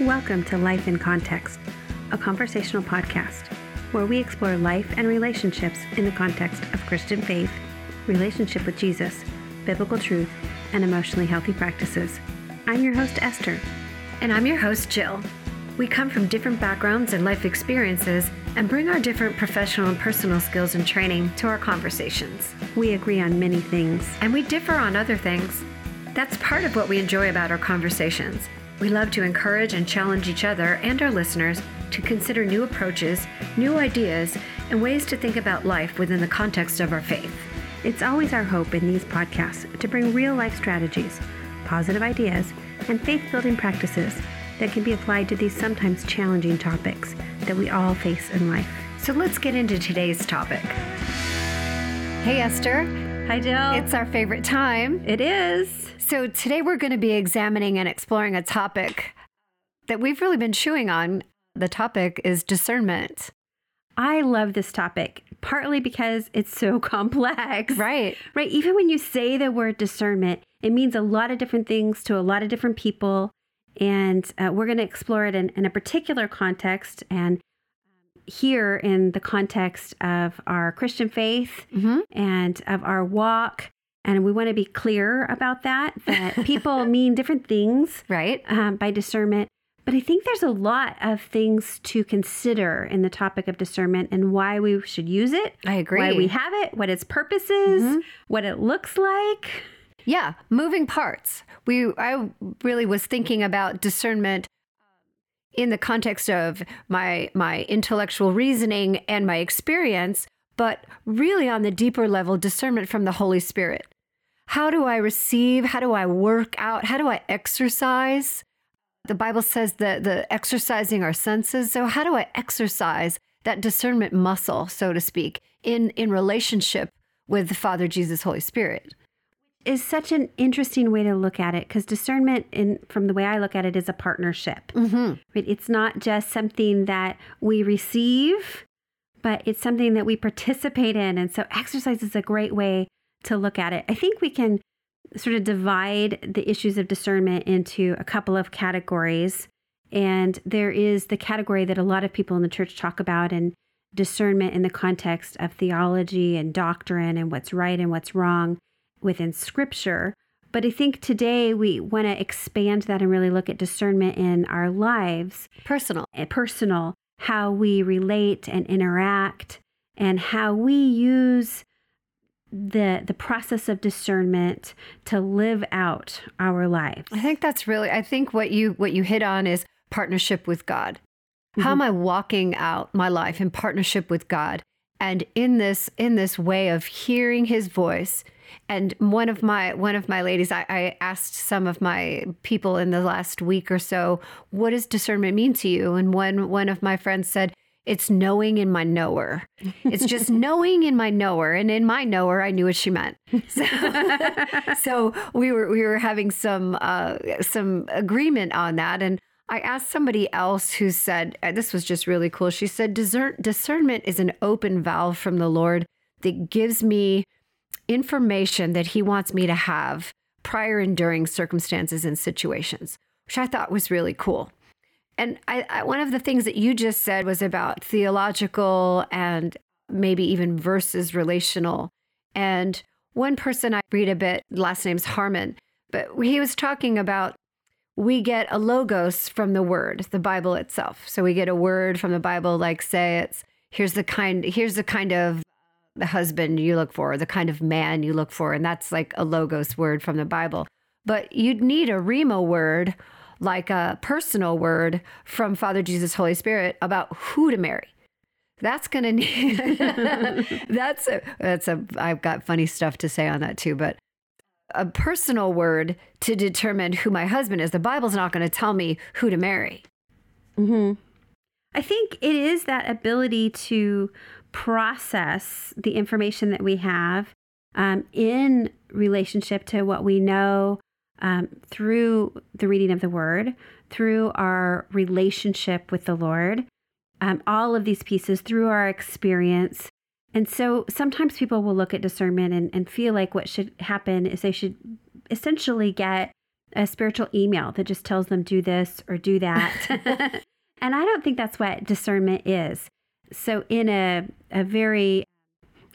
Welcome to Life in Context, a conversational podcast where we explore life and relationships in the context of Christian faith, relationship with Jesus, biblical truth, and emotionally healthy practices. I'm your host, Esther. And I'm your host, Jill. We come from different backgrounds and life experiences and bring our different professional and personal skills and training to our conversations. We agree on many things, and we differ on other things. That's part of what we enjoy about our conversations. We love to encourage and challenge each other and our listeners to consider new approaches, new ideas, and ways to think about life within the context of our faith. It's always our hope in these podcasts to bring real life strategies, positive ideas, and faith building practices that can be applied to these sometimes challenging topics that we all face in life. So let's get into today's topic. Hey, Esther. Hi, Jill. It's our favorite time. It is. So today we're going to be examining and exploring a topic that we've really been chewing on. The topic is discernment. I love this topic, partly because it's so complex. Right. Right. Even when you say the word discernment, it means a lot of different things to a lot of different people. And uh, we're going to explore it in, in, a particular context and here in the context of our Christian faith mm-hmm. and of our walk. And we want to be clear about that, that people mean different things right um, by discernment. But I think there's a lot of things to consider in the topic of discernment and why we should use it. I agree. Why we have it, what its purpose is, mm-hmm. what it looks like. Yeah, moving parts. We I really was thinking about discernment in the context of my my intellectual reasoning and my experience, but really on the deeper level discernment from the Holy Spirit. How do I receive? How do I work out? How do I exercise? The Bible says that the exercising our senses. So how do I exercise that discernment muscle, so to speak, in in relationship with the Father, Jesus, Holy Spirit? is such an interesting way to look at it because discernment in from the way i look at it is a partnership mm-hmm. right it's not just something that we receive but it's something that we participate in and so exercise is a great way to look at it i think we can sort of divide the issues of discernment into a couple of categories and there is the category that a lot of people in the church talk about and discernment in the context of theology and doctrine and what's right and what's wrong within scripture. But I think today we want to expand that and really look at discernment in our lives. Personal. Eh, personal, how we relate and interact and how we use the the process of discernment to live out our lives. I think that's really I think what you what you hit on is partnership with God. Mm-hmm. How am I walking out my life in partnership with God? And in this in this way of hearing his voice, and one of my one of my ladies, I, I, asked some of my people in the last week or so, what does discernment mean to you? And one one of my friends said, it's knowing in my knower. It's just knowing in my knower, and in my knower, I knew what she meant. So, so we were we were having some uh, some agreement on that, and I asked somebody else who said this was just really cool. She said, Discern- discernment is an open valve from the Lord that gives me information that he wants me to have prior and during circumstances and situations, which I thought was really cool. And I, I, one of the things that you just said was about theological and maybe even versus relational. And one person I read a bit, last name's Harmon, but he was talking about we get a logos from the word, the Bible itself. So we get a word from the Bible, like say it's here's the kind here's the kind of the husband you look for, the kind of man you look for. And that's like a logos word from the Bible. But you'd need a Rhema word, like a personal word from Father Jesus, Holy Spirit about who to marry. That's to need, that's a, that's a, I've got funny stuff to say on that too, but a personal word to determine who my husband is. The Bible's not going to tell me who to marry. hmm I think it is that ability to process the information that we have um, in relationship to what we know um, through the reading of the word, through our relationship with the Lord, um, all of these pieces through our experience. And so sometimes people will look at discernment and, and feel like what should happen is they should essentially get a spiritual email that just tells them do this or do that. and I don't think that's what discernment is. So, in a, a very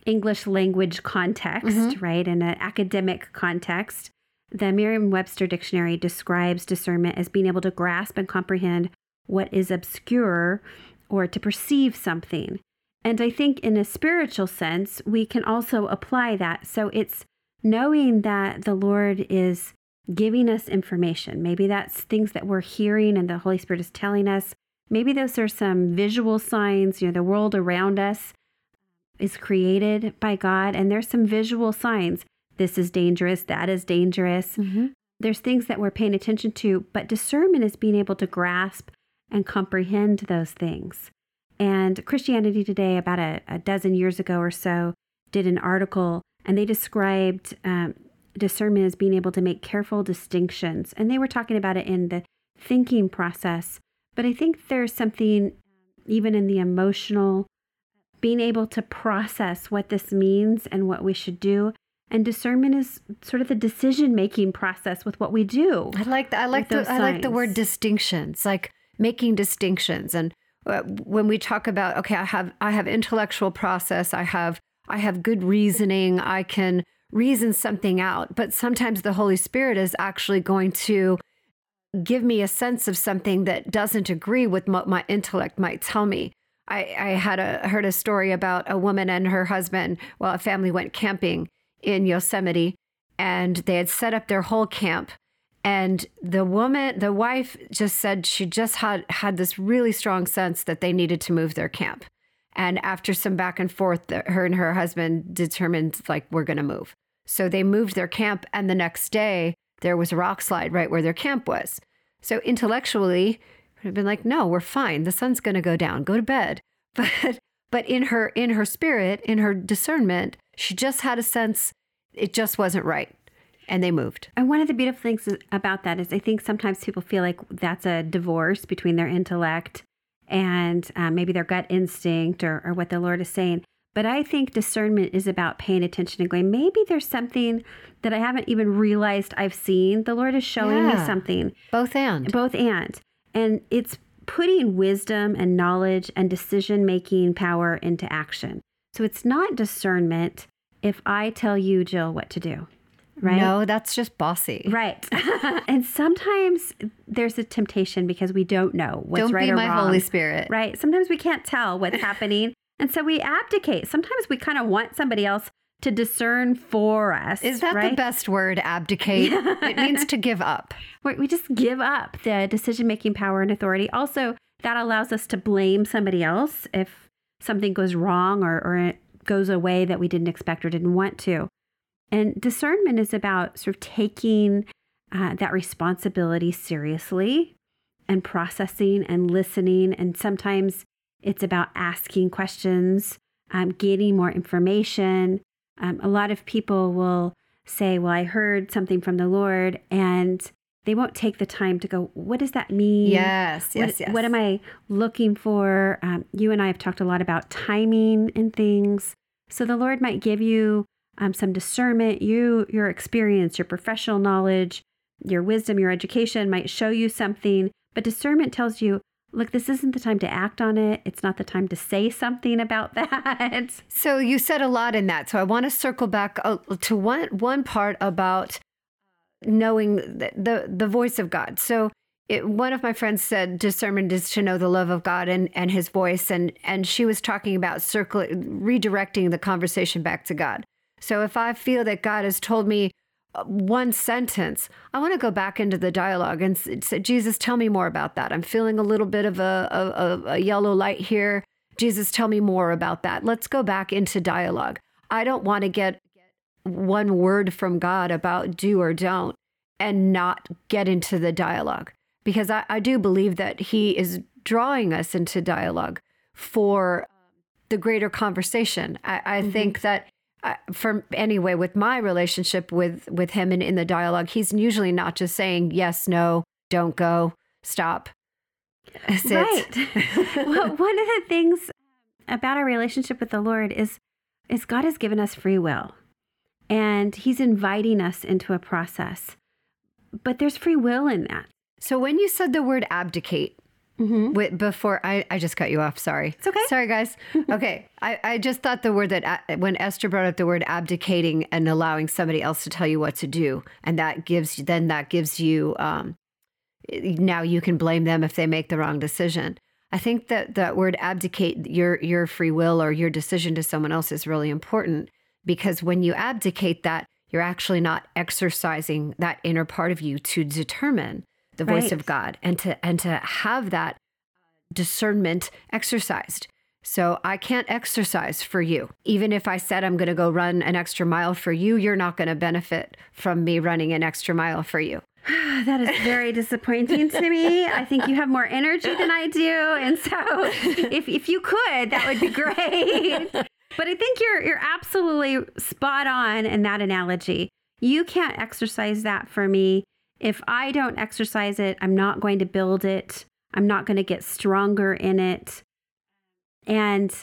English language context, mm-hmm. right, in an academic context, the Merriam Webster Dictionary describes discernment as being able to grasp and comprehend what is obscure or to perceive something. And I think in a spiritual sense, we can also apply that. So it's knowing that the Lord is giving us information. Maybe that's things that we're hearing and the Holy Spirit is telling us. Maybe those are some visual signs, you know, the world around us is created by God and there's some visual signs. This is dangerous, that is dangerous. Mm-hmm. There's things that we're paying attention to, but discernment is being able to grasp and comprehend those things. And Christianity Today, about a, a dozen years ago or so, did an article and they described um, discernment as being able to make careful distinctions. And they were talking about it in the thinking process. But I think there's something, even in the emotional, being able to process what this means and what we should do. And discernment is sort of the decision making process with what we do. I like the, I like the I like the word distinctions. Like making distinctions and uh, when we talk about okay i have i have intellectual process i have i have good reasoning i can reason something out but sometimes the holy spirit is actually going to give me a sense of something that doesn't agree with what my intellect might tell me. I, I had a heard a story about a woman and her husband well a family went camping in yosemite and they had set up their whole camp. And the woman the wife just said she just had had this really strong sense that they needed to move their camp. And after some back and forth her and her husband determined like we're going to move. So they moved their camp and the next day there was a rock slide right where their camp was so intellectually have been like no we're fine the sun's going to go down go to bed but but in her in her spirit in her discernment she just had a sense it just wasn't right and they moved. And one of the beautiful things about that is I think sometimes people feel like that's a divorce between their intellect and uh, maybe their gut instinct or, or what the Lord is saying. But I think discernment is about paying attention and going, maybe there's something that I haven't even realized I've seen. The Lord is showing yeah. me something. Both and. Both and. And it's putting wisdom and knowledge and decision making power into action. So it's not discernment if I tell you, Jill, what to do right? No, that's just bossy. Right. and sometimes there's a temptation because we don't know what's don't right be or my. Holy Spirit. Right. Sometimes we can't tell what's happening. And so we abdicate. Sometimes we kind of want somebody else to discern for us. Is that right? the best word, abdicate? it means to give up. We just give up the decision making power and authority. Also, that allows us to blame somebody else if something goes wrong or, or it goes away that we didn't expect or didn't want to. And discernment is about sort of taking uh, that responsibility seriously and processing and listening. And sometimes it's about asking questions, um, getting more information. Um, a lot of people will say, Well, I heard something from the Lord, and they won't take the time to go, What does that mean? Yes, yes, what, yes. What am I looking for? Um, you and I have talked a lot about timing and things. So the Lord might give you um, some discernment, you, your experience, your professional knowledge, your wisdom, your education might show you something, but discernment tells you, look, this isn't the time to act on it. It's not the time to say something about that. So you said a lot in that. So I want to circle back uh, to one one part about knowing the the, the voice of God. So it, one of my friends said discernment is to know the love of God and, and his voice and and she was talking about circle redirecting the conversation back to God. So if I feel that God has told me one sentence, I want to go back into the dialogue and say, Jesus, tell me more about that. I'm feeling a little bit of a, a, a yellow light here. Jesus, tell me more about that. Let's go back into dialogue. I don't want to get one word from God about do or don't and not get into the dialogue because I, I do believe that He is drawing us into dialogue for the greater conversation. I, I mm-hmm. think that Uh, for anyway with my relationship with with him and in the dialogue he's usually not just saying yes no don't go stop sit. right well, one of the things about our relationship with the lord is is god has given us free will and he's inviting us into a process but there's free will in that. So when you said the word abdicate, Mm-hmm. Wait, before I, I just cut you off. Sorry. It's okay. Sorry, guys. okay. I, I just thought the word that uh, when Esther brought up the word abdicating and allowing somebody else to tell you what to do, and that gives you, then that gives you um, now you can blame them if they make the wrong decision. I think that that word abdicate your your free will or your decision to someone else is really important because when you abdicate that, you're actually not exercising that inner part of you to determine the voice Right. of God and to and to have that discernment exercised. So I can't exercise for you. Even if I said I'm going to go run an extra mile for you, you're not going to benefit from me running an extra mile for you. That is very disappointing to me. I think you have more energy than I do. And so if, if you could, that would be great. But I think you're you're absolutely spot on in that analogy. You can't exercise that for me. If I don't exercise it, I'm not going to build it. I'm not going to get stronger in it. And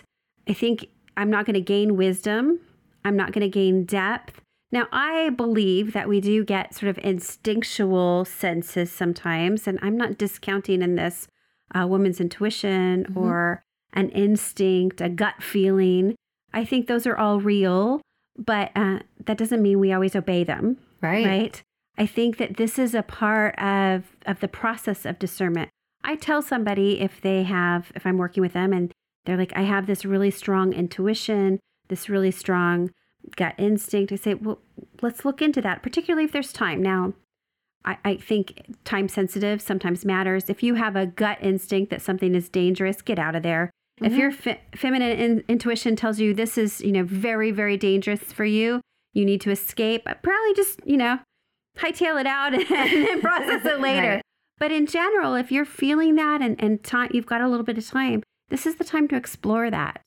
I think I'm not going to gain wisdom. I'm not going to gain depth. Now, I believe that we do get sort of instinctual senses sometimes, and I'm not discounting in this uh, woman's intuition Mhm. or an instinct, a gut feeling. I think those are all real, but uh, that doesn't mean we always obey them, Right. right? I think that this is a part of of the process of discernment. I tell somebody if they have, if I'm working with them, and they're like, I have this really strong intuition, this really strong gut instinct. I say, well, let's look into that, particularly if there's time. Now, I, I think time sensitive sometimes matters. If you have a gut instinct that something is dangerous, get out of there. If Mhm. your fe- feminine in- intuition tells you this is, you know, very, very dangerous for you, you need to escape, probably just, you know, hightail it out and, then process it later. Right. But in general, if you're feeling that and, and time, you've got a little bit of time, this is the time to explore that.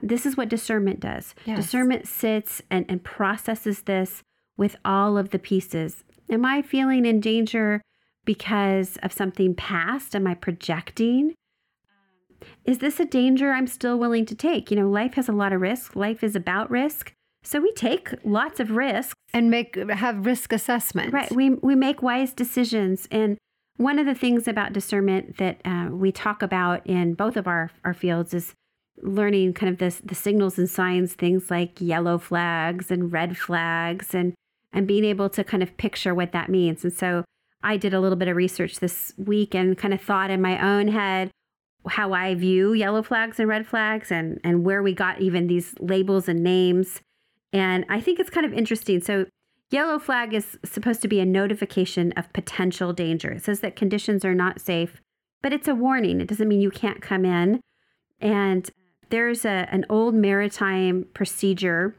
This is what discernment does. Yes. Discernment sits and, and processes this with all of the pieces. Am I feeling in danger because of something past? Am I projecting? Is this a danger I'm still willing to take? You know, life has a lot of risk. Life is about risk. So we take lots of risks. And make have risk assessments. Right. We, we make wise decisions. And one of the things about discernment that uh, we talk about in both of our, our fields is learning kind of this, the signals and signs, things like yellow flags and red flags, and, and being able to kind of picture what that means. And so I did a little bit of research this week and kind of thought in my own head how I view yellow flags and red flags and, and where we got even these labels and names. And I think it's kind of interesting. So, yellow flag is supposed to be a notification of potential danger. It says that conditions are not safe, but it's a warning. It doesn't mean you can't come in. And there's a, an old maritime procedure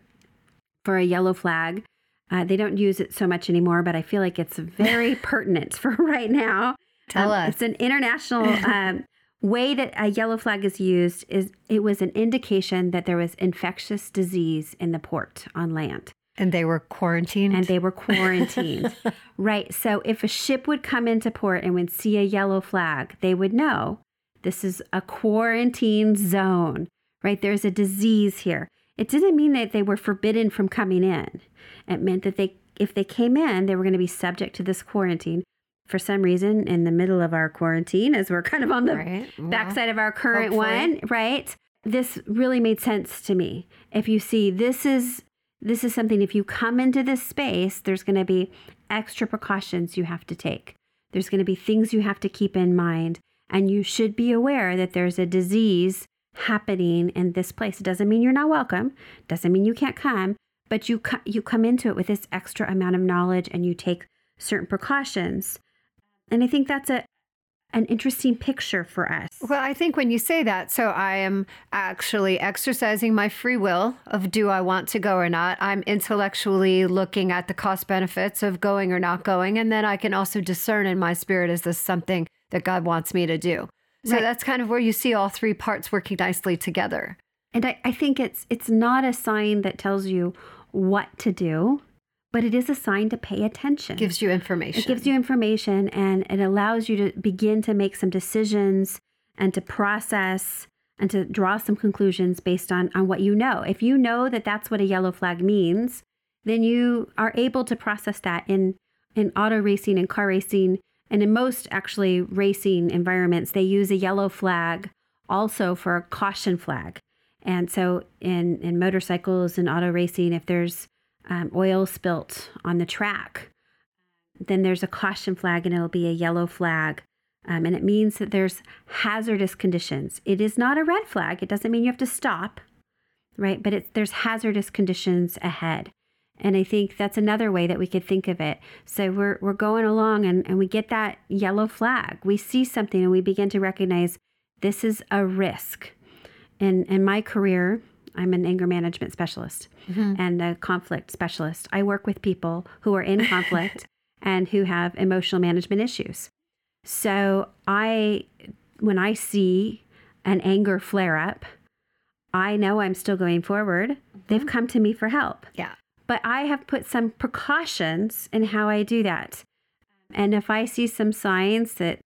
for a yellow flag. Uh, they don't use it so much anymore, but I feel like it's very pertinent for right now. Tell Um, us. It's an international um, way that a yellow flag is used. Is it was an indication that there was infectious disease in the port on land, And they were quarantined. and they were quarantined. right. So if a ship would come into port and would see a yellow flag, they would know this is a quarantine zone. Right. There's a disease here. It didn't mean that they were forbidden from coming in. It meant that they, if they came in, they were going to be subject to this quarantine. For some reason, in the middle of our quarantine, as we're kind of on the right. Well, backside of our current hopefully. one, right? This really made sense to me. If you see this is this is something if you come into this space, there's going to be extra precautions you have to take. There's going to be things you have to keep in mind and you should be aware that there's a disease happening in this place. It doesn't mean you're not welcome, doesn't mean you can't come, but you co- you come into it with this extra amount of knowledge and you take certain precautions. And I think that's a an interesting picture for us. Well, I think when you say that, so I am actually exercising my free will of do I want to go or not. I'm intellectually looking at the cost benefits of going or not going. And then I can also discern in my spirit is this something that God wants me to do? So Right. that's kind of where you see all three parts working nicely together. And I, I think it's it's not a sign that tells you what to do, but it is a sign to pay attention. Gives you information. it gives you information and it allows you to begin to make some decisions and to process and to draw some conclusions based on, on what you know. If you know that that's what a yellow flag means, then you are able to process that in in auto racing and car racing, and in most actually racing environments, they use a yellow flag also for a caution flag. And so in, in motorcycles and auto racing, if there's um, oil spilt on the track, then there's a caution flag and it'll be a yellow flag. Um, and it means that there's hazardous conditions. It is not a red flag. It doesn't mean you have to stop, right? But it's, there's hazardous conditions ahead. And I think that's another way that we could think of it. So we're, we're going along and, and we get that yellow flag. We see something and we begin to recognize this is a risk. In, in my career, I'm an anger management specialist mm-hmm. and a conflict specialist. I work with people who are in conflict and who have emotional management issues. So I, when I see an anger flare up, I know I'm still going forward. Mm-hmm. They've come to me for help. Yeah. But I have put some precautions in how I do that. And if I see some signs that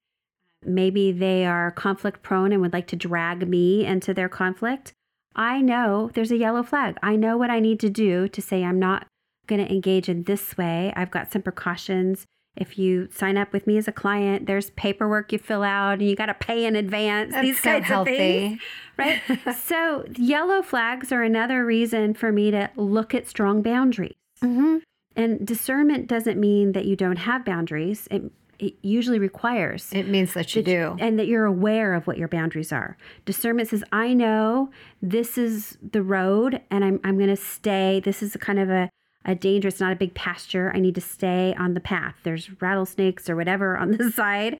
maybe they are conflict prone and would like to drag me into their conflict, I know there's a yellow flag. I know what I need to do to say I'm not going to engage in this way. I've got some precautions. If you sign up with me as a client, there's paperwork you fill out and you got to pay in advance. That's these so kinds healthy. of things. Right. so, yellow flags are another reason for me to look at strong boundaries. Mm-hmm. And discernment doesn't mean that you don't have boundaries. It it usually requires. It means that you that do. and that you're aware of what your boundaries are. Discernment says, I know this is the road and I'm, I'm going to stay. This is a kind of a, a dangerous, not a big pasture. I need to stay on the path. There's rattlesnakes or whatever on the side,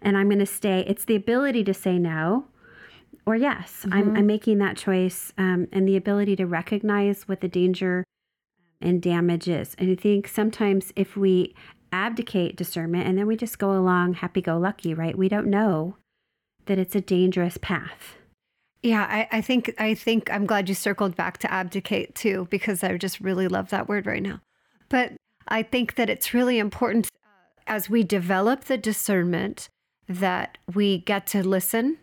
and I'm going to stay. It's the ability to say no or yes. Mm-hmm. I'm, I'm making that choice um, and the ability to recognize what the danger and damage is. And I think sometimes if we abdicate discernment and then we just go along happy go lucky, right? We don't know that it's a dangerous path. Yeah, I, I, think I think I'm glad you circled back to abdicate too, because I just really love that word right now. But I think that it's really important uh, as we develop the discernment that we get to listen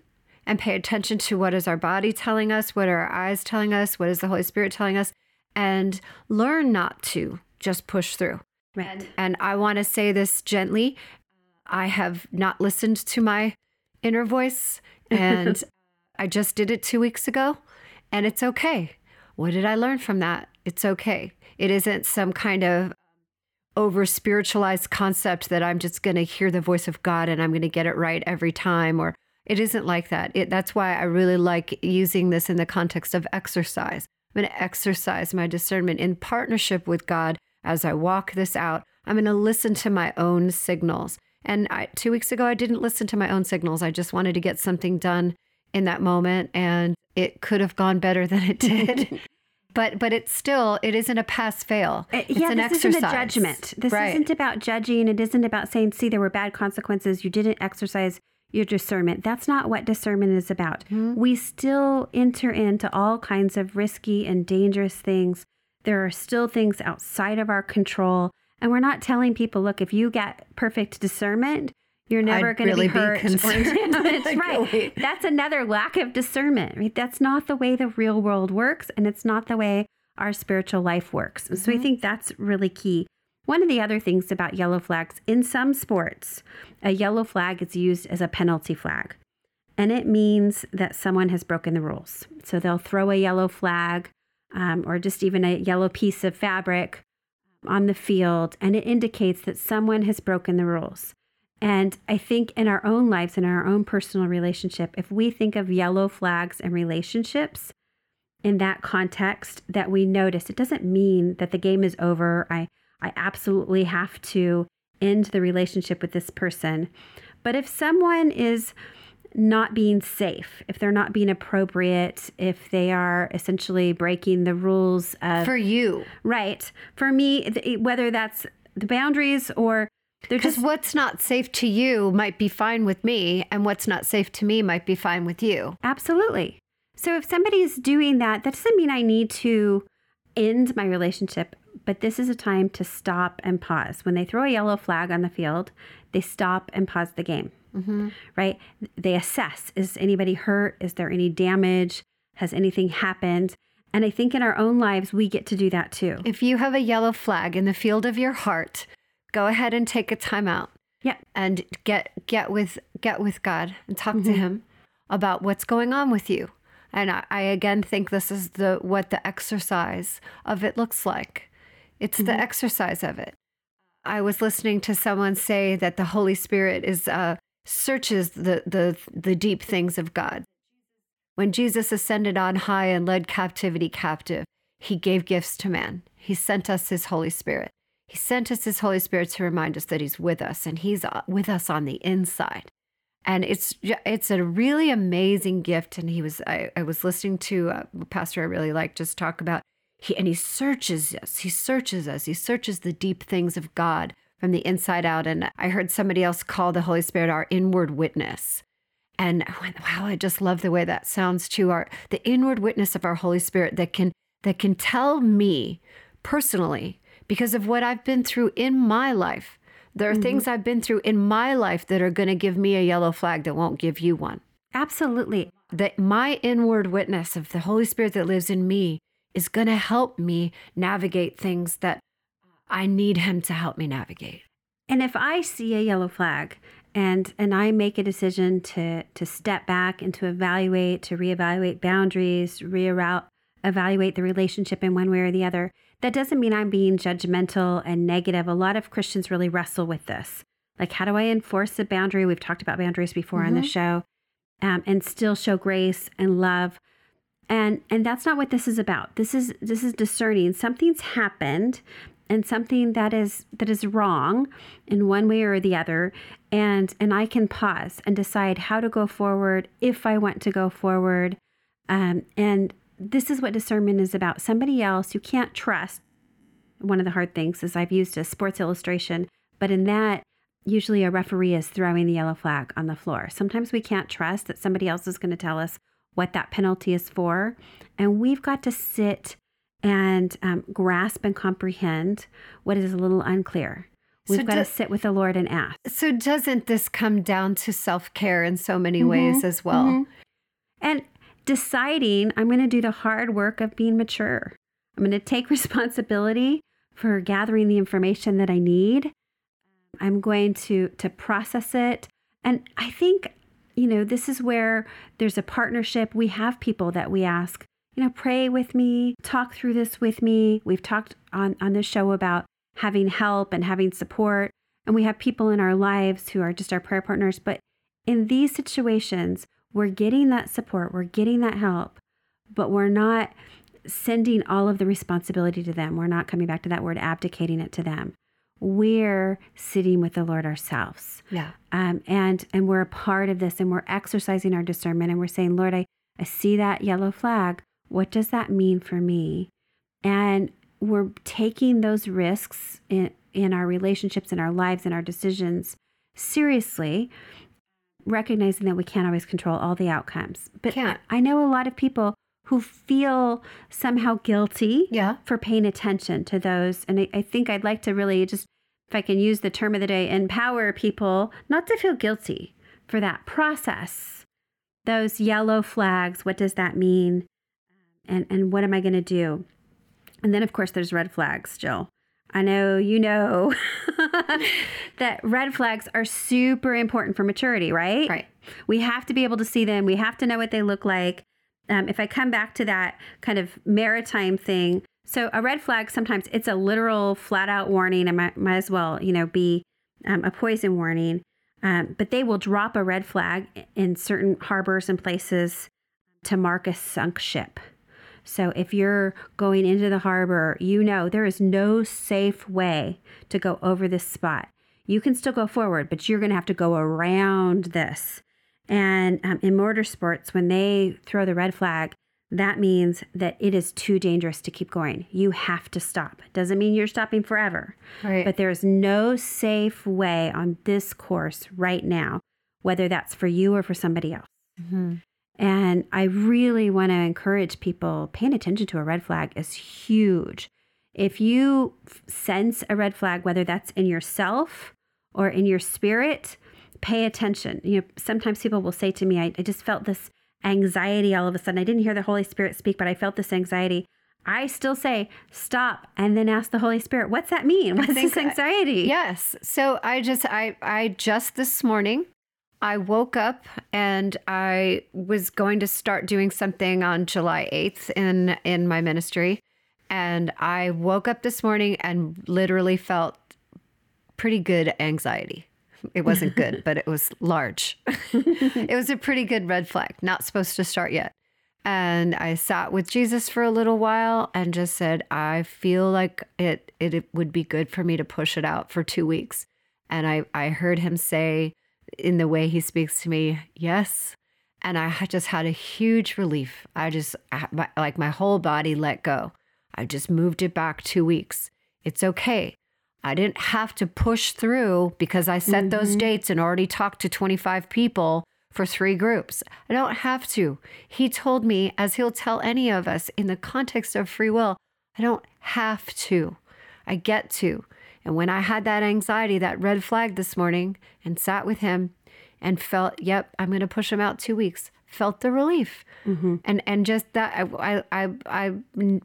and pay attention to what is our body telling us, what are our eyes telling us, what is the Holy Spirit telling us, and learn not to just push through. Right. And, I want to say this gently. I have not listened to my inner voice, and I just did it two weeks ago, and it's okay. What did I learn from that? It's okay. It isn't some kind of over spiritualized concept that I'm just going to hear the voice of God and I'm going to get it right every time, or it isn't like that. It, that's why I really like using this in the context of exercise. I'm going to exercise my discernment in partnership with God as I walk this out. I'm going to listen to my own signals. And I, two weeks ago, I didn't listen to my own signals. I just wanted to get something done in that moment, and it could have gone better than it did. but but it's still it isn't a pass fail. Uh, it's yeah, an this exercise. isn't a judgment. This right. isn't about judging. It isn't about saying, "See, there were bad consequences. You didn't exercise your discernment." That's not what discernment is about. Mm-hmm. We still enter into all kinds of risky and dangerous things there are still things outside of our control. And we're not telling people, look, if you get perfect discernment, you're never going to really be hurt be damaged. right. That's another lack of discernment. Right? That's not the way the real world works, and it's not the way our spiritual life works. Mm-hmm. So I think that's really key. One of the other things about yellow flags in some sports, a yellow flag is used as a penalty flag. And it means that someone has broken the rules. So they'll throw a yellow flag um, or just even a yellow piece of fabric on the field, and it indicates that someone has broken the rules. And I think in our own lives, in our own personal relationship, if we think of yellow flags and relationships in that context, that we notice, it doesn't mean that the game is over. I, I absolutely have to end the relationship with this person. But if someone is not being safe, if they're not being appropriate, if they are essentially breaking the rules of. For you. Right. For me, whether that's the boundaries or. Because what's not safe to you might be fine with me, and what's not safe to me might be fine with you. Absolutely. So if somebody's doing that, that doesn't mean I need to end my relationship, but this is a time to stop and pause. When they throw a yellow flag on the field, they stop and pause the game mm-hmm. right? They assess is anybody hurt? Is there any damage? Has anything happened? And I think in our own lives, we get to do that too. If you have a yellow flag in the field of your heart, go ahead and take a time out. Yep. And get get with get with God and talk to him about what's going on with you. And I, I again think this is the what the exercise of it looks like. It's the exercise of it. I was listening to someone say that the Holy Spirit is uh, searches the the the deep things of God. When Jesus ascended on high and led captivity captive, he gave gifts to man. He sent us his Holy Spirit. He sent us his Holy Spirit to remind us that he's with us and he's uh, with us on the inside. And it's it's a really amazing gift. And he was I, I was listening to a pastor I really like just talk about he and he searches us. He searches us. He searches the deep things of God from the inside out. And I heard somebody else call the Holy Spirit our inward witness. And I went, wow, I just love the way that sounds too. Our the inward witness of our Holy Spirit that can that can tell me personally, because of what I've been through in my life. There are things mm-hmm. I've been through in my life that are going to give me a yellow flag that won't give you one. Absolutely. That my inward witness of the Holy Spirit that lives in me is going to help me navigate things that I need Him to help me navigate. And if I see a yellow flag and and I make a decision to to step back and to evaluate, to reevaluate boundaries, reroute, evaluate the relationship in one way or the other, that doesn't mean I'm being judgmental and negative. A lot of Christians really wrestle with this. Like, how do I enforce a boundary? We've talked about boundaries before on the show, um, and still show grace and love. And and that's not what this is about. This is this is discerning. Something's happened and something that is that is wrong in one way or the other and and i can pause and decide how to go forward if i want to go forward um, and this is what discernment is about. Somebody else you can't trust one of the hard things is i've used a sports illustration but in that usually a referee is throwing the yellow flag on the floor. Sometimes we can't trust that somebody else is going to tell us what that penalty is for and we've got to sit and um, grasp and comprehend what is a little unclear. We've So got do- to sit with the Lord and ask. So, doesn't this come down to self care in so many ways as well? mhm. And deciding I'm going to do the hard work of being mature. I'm going to take responsibility for gathering the information that I need. I'm going to to process it. And I think, you know, this is where there's a partnership. We have people that we ask, you know, pray with me, talk through this with me. We've talked on on this show about having help and having support. And we have people in our lives who are just our prayer partners. But in these situations, we're getting that support, we're getting that help, but we're not sending all of the responsibility to them. We're not coming back to that word, abdicating it to them. We're sitting with the Lord ourselves. Yeah. Um, and and we're a part of this and we're exercising our discernment and we're saying, Lord, I, I see that yellow flag. What does that mean for me? And we're taking those risks in, in our relationships, in our lives, in our decisions seriously, recognizing that we can't always control all the outcomes. But Can't. I know a lot of people who feel somehow guilty Yeah. for paying attention to those. And I, I think I'd like to really just, if I can use the term of the day, empower people not to feel guilty for that process. Those yellow flags, what does that mean? And, and what am I going to do? And then, of course, there's red flags, Jill. I know you know that red flags are super important for maturity, right? Right. We have to be able to see them. We have to know what they look like. Um, if I come back to that kind of maritime thing, so a red flag sometimes it's a literal flat out warning. It might, might as well, you know, be um, a poison warning. Um, but they will drop a red flag in certain harbors and places to mark a sunk ship. So if you're going into the harbor, you know there is no safe way to go over this spot. You can still go forward, but you're going to have to go around this. And um, in motorsports, when they throw the red flag, that means that it is too dangerous to keep going. You have to stop. Doesn't mean you're stopping forever, Right. but there is no safe way on this course right now, whether that's for you or for somebody else. Mhm. And I really want to encourage people paying attention to a red flag is huge. If you sense a red flag, whether that's in yourself or in your spirit, pay attention. You know, sometimes people will say to me, I, I just felt this anxiety all of a sudden. I didn't hear the Holy Spirit speak, but I felt this anxiety. I still say stop and then ask the Holy Spirit, what's that mean? What's this anxiety? Yes. So I just I I just this morning I woke up and I was going to start doing something on July 8th in in my ministry and I woke up this morning and literally felt pretty good anxiety. It wasn't good, but it was large. it was a pretty good red flag. Not supposed to start yet. And I sat with Jesus for a little while and just said, I feel like it, it, it would be good for me to push it out for two weeks. And I, I heard him say, in the way he speaks to me, yes. And I just had a huge relief. I just, I, like my whole body let go. I just moved it back two weeks. It's okay. I didn't have to push through because I set mm-hmm. those dates and already talked to 25 people for three groups. I don't have to. He told me, as he'll tell any of us in the context of free will, I don't have to. I get to. And when I had that anxiety, that red flag this morning, and sat with him and felt, yep, I'm going to push him out two weeks, felt the relief. Mm-hmm. And and just that I, I I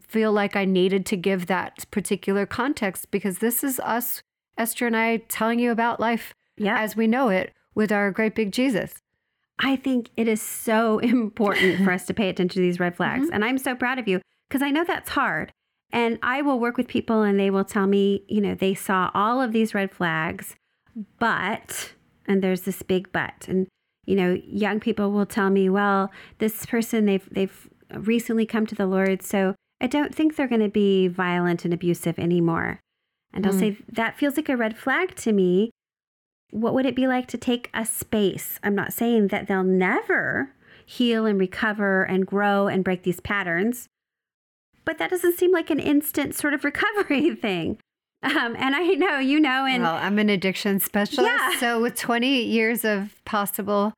feel like I needed to give that particular context because this is us, Esther and I, telling you about life yeah. as we know it with our great big Jesus. I think it is so important for us to pay attention to these red flags. Mm-hmm. And I'm so proud of you because I know that's hard. And I will work with people and they will tell me, you know, they saw all of these red flags, but, and there's this big but. And you know, young people will tell me, well, this person they've they've recently come to the Lord, so I don't think they're going to be violent and abusive anymore. And I'll mm. say that feels like a red flag to me. What would it be like to take a space? I'm not saying that they'll never heal and recover and grow and break these patterns, but that doesn't seem like an instant sort of recovery thing. Um, and I know, you know, and well, I'm an addiction specialist. Yeah. So with 20 years of possible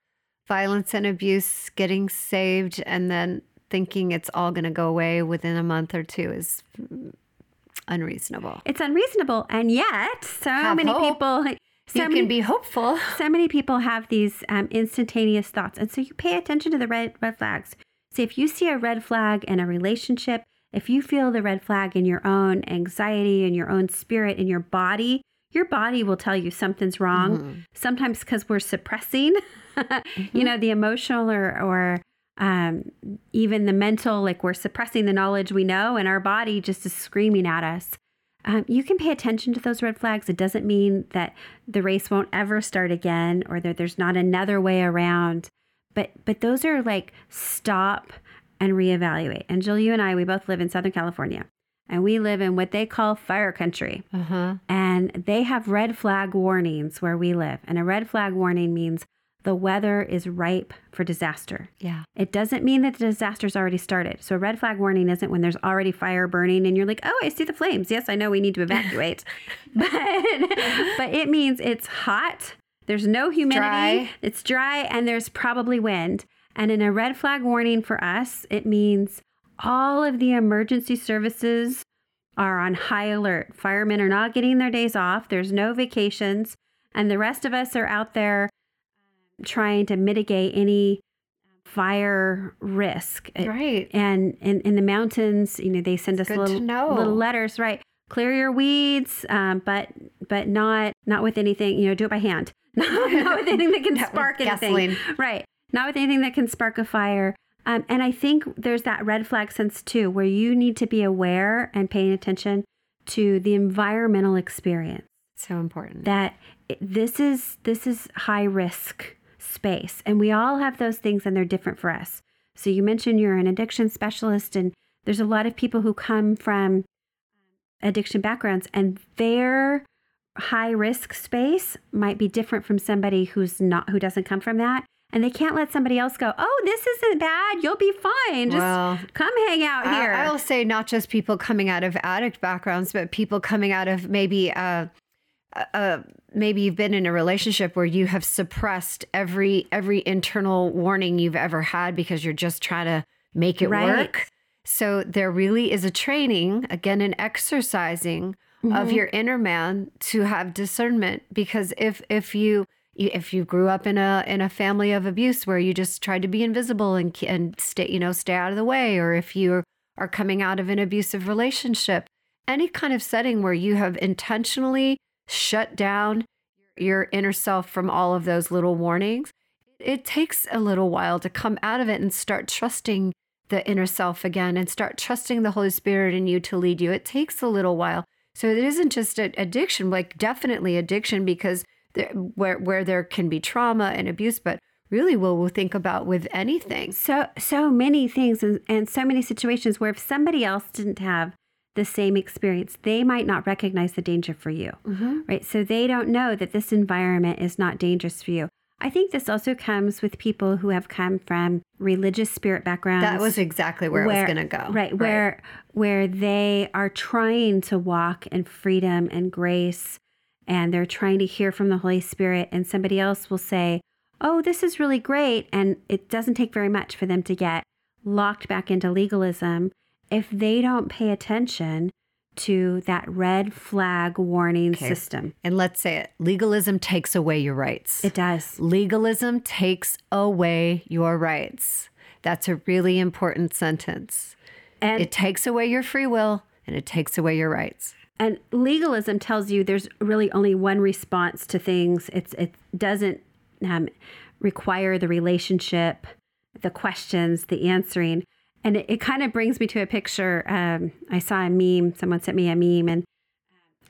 violence and abuse, getting saved, and then thinking it's all going to go away within a month or two is unreasonable. It's unreasonable. And yet, so have many hope. people. So you many, can be hopeful. So many people have these um, instantaneous thoughts. And so you pay attention to the red, red flags. So if you see a red flag in a relationship, if you feel the red flag in your own anxiety and your own spirit in your body, your body will tell you something's wrong. Mm-hmm. Sometimes because we're suppressing, mm-hmm. you know, the emotional or, or um, even the mental, like we're suppressing the knowledge we know, and our body just is screaming at us. Um, you can pay attention to those red flags. It doesn't mean that the race won't ever start again or that there's not another way around. But but those are like stop and reevaluate. And Jill, you and I, we both live in Southern California and we live in what they call fire country. Uh-huh. And they have red flag warnings where we live. And a red flag warning means the weather is ripe for disaster. Yeah. It doesn't mean that the disaster's already started. So a red flag warning isn't when there's already fire burning and you're like, "Oh, I see the flames. Yes, I know we need to evacuate." but but it means it's hot. There's no humidity. Dry. It's dry and there's probably wind. And in a red flag warning for us, it means all of the emergency services are on high alert. Firemen are not getting their days off, there's no vacations, and the rest of us are out there um, trying to mitigate any fire risk. Right. And in, in the mountains, you know, they send it's us little, little letters, right? Clear your weeds, um, but but not not with anything. You know, do it by hand, not, not with anything that can spark anything. Gasoline. Right not with anything that can spark a fire. Um, and I think there's that red flag sense too, where you need to be aware and paying attention to the environmental experience. So important. That this is this is high risk space, and we all have those things, and they're different for us. So you mentioned you're an addiction specialist, and there's a lot of people who come from addiction backgrounds, and their high risk space might be different from somebody who's not who doesn't come from that and they can't let somebody else go, oh, this isn't bad. You'll be fine. Just well, come hang out here. I, will say not just people coming out of addict backgrounds, but people coming out of maybe, uh, uh, maybe you've been in a relationship where you have suppressed every every internal warning you've ever had because you're just trying to make it right. work. So there really is a training, again, an exercising mm-hmm. of your inner man to have discernment. Because if if you if you grew up in a in a family of abuse where you just tried to be invisible and and stay you know stay out of the way or if you're coming out of an abusive relationship, any kind of setting where you have intentionally shut down your inner self from all of those little warnings, it takes a little while to come out of it and start trusting the inner self again and start trusting the Holy Spirit in you to lead you. It takes a little while. So it isn't just addiction, like definitely addiction because where where there can be trauma and abuse, but really what we'll think about with anything. So so many things and, and so many situations where if somebody else didn't have the same experience, they might not recognize the danger for you, mm-hmm. right? So they don't know that this environment is not dangerous for you. I think this also comes with people who have come from religious spirit backgrounds. That was exactly where, where was going to go. Right, right, where where they are trying to walk in freedom and grace and they're trying to hear from the Holy Spirit and somebody else will say, "Oh, this is really great." And it doesn't take very much for them to get locked back into legalism if they don't pay attention to that red flag warning okay. system. And let's say it legalism takes away your rights. It does. Legalism takes away your rights. That's a really important sentence. And it takes away your free will and it takes away your rights. And legalism tells you there's really only one response to things. It's it doesn't um, require the relationship, the questions, the answering. And it, it kind of brings me to a picture. Um, I saw a meme, someone sent me a meme, and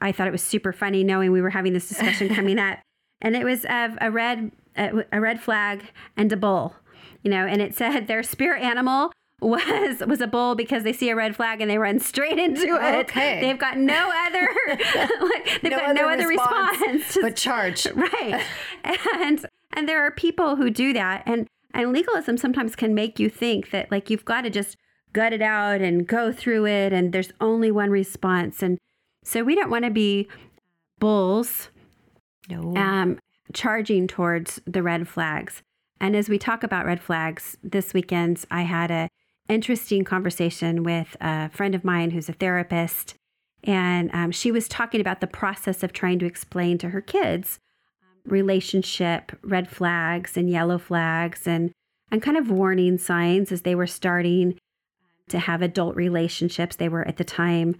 I thought it was super funny knowing we were having this discussion coming up. And it was of a red, a, a red flag and a bull, you know, and it said their spirit animal was was a bull because they see a red flag and they run straight into it. Okay. They've got no other like, they've no got other no other response, response but charge. Right. and and there are people who do that and and legalism sometimes can make you think that like you've got to just gut it out and go through it and there's only one response. And so we don't want to be bulls no. um, charging towards the red flags. And as we talk about red flags this weekend, I had a interesting conversation with a friend of mine who's a therapist. And um, she was talking about the process of trying to explain to her kids relationship red flags and yellow flags and and kind of warning signs as they were starting to have adult relationships. They were at the time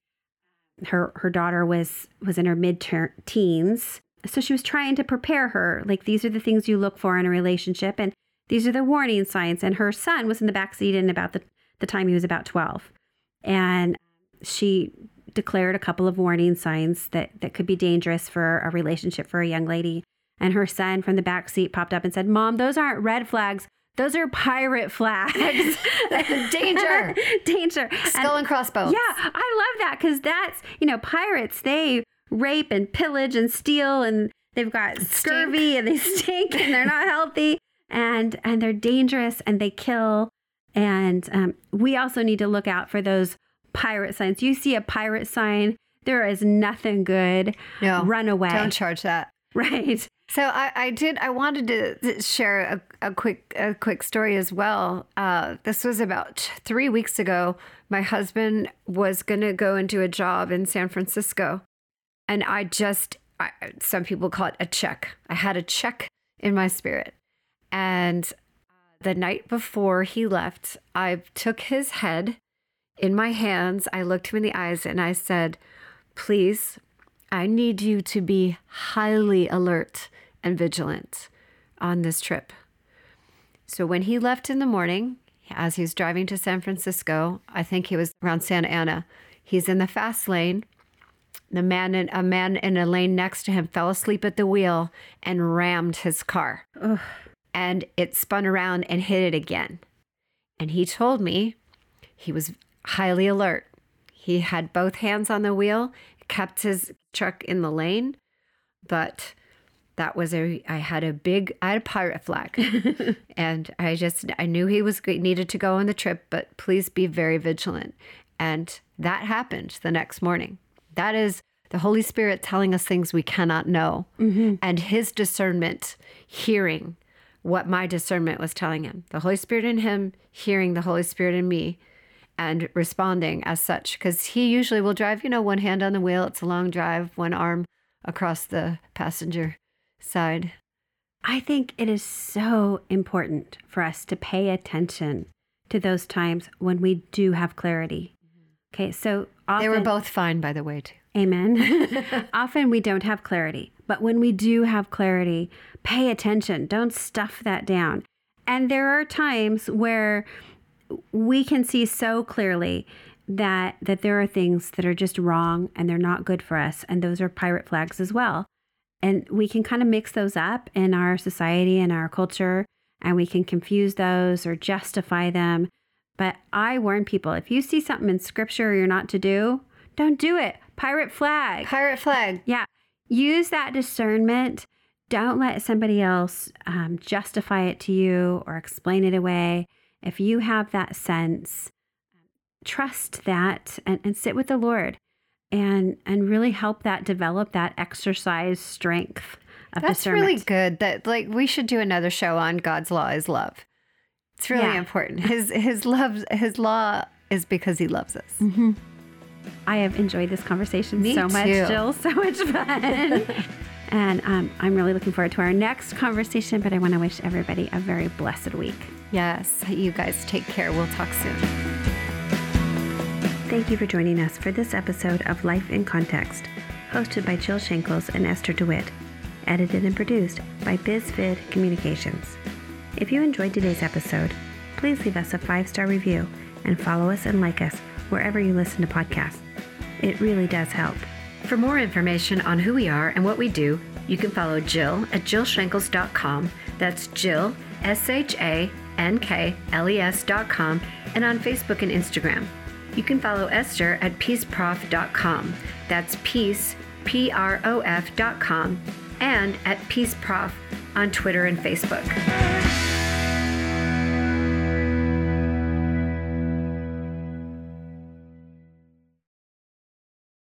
her her daughter was was in her mid teens. So she was trying to prepare her like these are the things you look for in a relationship and these are the warning signs and her son was in the back seat in about the the time he was about 12. And she declared a couple of warning signs that that could be dangerous for a relationship for a young lady and her son from the back seat popped up and said, Mom, those aren't red flags. Those are pirate flags. Danger. Danger. Skull and, and crossbones. Yeah, I love that because that's, you know, pirates, they rape and pillage and steal and they've got scurvy stink. and they stink and they're not healthy and and they're dangerous and they kill. And um, we also need to look out for those pirate signs. You see a pirate sign, there is nothing good. No, run away. Don't charge that. Right. So I, I did. I wanted to share a, a quick a quick story as well. Uh, this was about three weeks ago. My husband was going to go and do a job in San Francisco, and I just I, some people call it a check. I had a check in my spirit, and the night before he left, I took his head in my hands. I looked him in the eyes and I said, "Please I need you to be highly alert and vigilant on this trip. So when he left in the morning, as he's driving to San Francisco, I think he was around Santa Ana, he's in the fast lane. The man in, a man in a lane next to him fell asleep at the wheel and rammed his car. Ugh. And it spun around and hit it again. And he told me he was highly alert. He had both hands on the wheel kept his truck in the lane, but that was a I had a big I had a pirate flag, and I just I knew he was needed to go on the trip, but please be very vigilant. And that happened the next morning. That is the Holy Spirit telling us things we cannot know, mm-hmm. and His discernment hearing what my discernment was telling him. The Holy Spirit in him hearing the Holy Spirit in me and responding as such because he usually will drive you know one hand on the wheel it's a long drive one arm across the passenger side i think it is so important for us to pay attention to those times when we do have clarity mm-hmm. Okay, so often, They were both fine, by the way, too. Amen. often we don't have clarity, but when we do have clarity, pay attention. Don't stuff that down. And there are times where we can see so clearly that that there are things that are just wrong and they're not good for us and those are pirate flags as well. And we can kind of mix those up in our society and our culture and we can confuse those or justify them. But I warn people if you see something in scripture you're not to do, don't do it. Pirate flag. Pirate flag. Yeah. Use that discernment. Don't let somebody else um, justify it to you or explain it away. If you have that sense, trust that and, and sit with the Lord and and really help that develop that exercise strength of discernment. That's discernment. really good. That like we should do another show on God's law is love. It's really Yeah. important. His his love his law is because he loves us. I have enjoyed this conversation Me so much. Jill. So much fun. and um, I'm really looking forward to our next conversation, but I want to wish everybody a very blessed week. Yes, you guys take care. We'll talk soon. Thank you for joining us for this episode of Life in Context, hosted by Jill Shankles and Esther DeWitt, edited and produced by BizFid Communications. If you enjoyed today's episode, please leave us a five star review and follow us and like us wherever you listen to podcasts. It really does help. For more information on who we are and what we do, you can follow Jill at jillshankles.com. That's Jill, S H A N K L E S.com, and on Facebook and Instagram. You can follow Esther at peaceprof.com. That's peace, P R O F.com, and at peaceprof on Twitter and Facebook.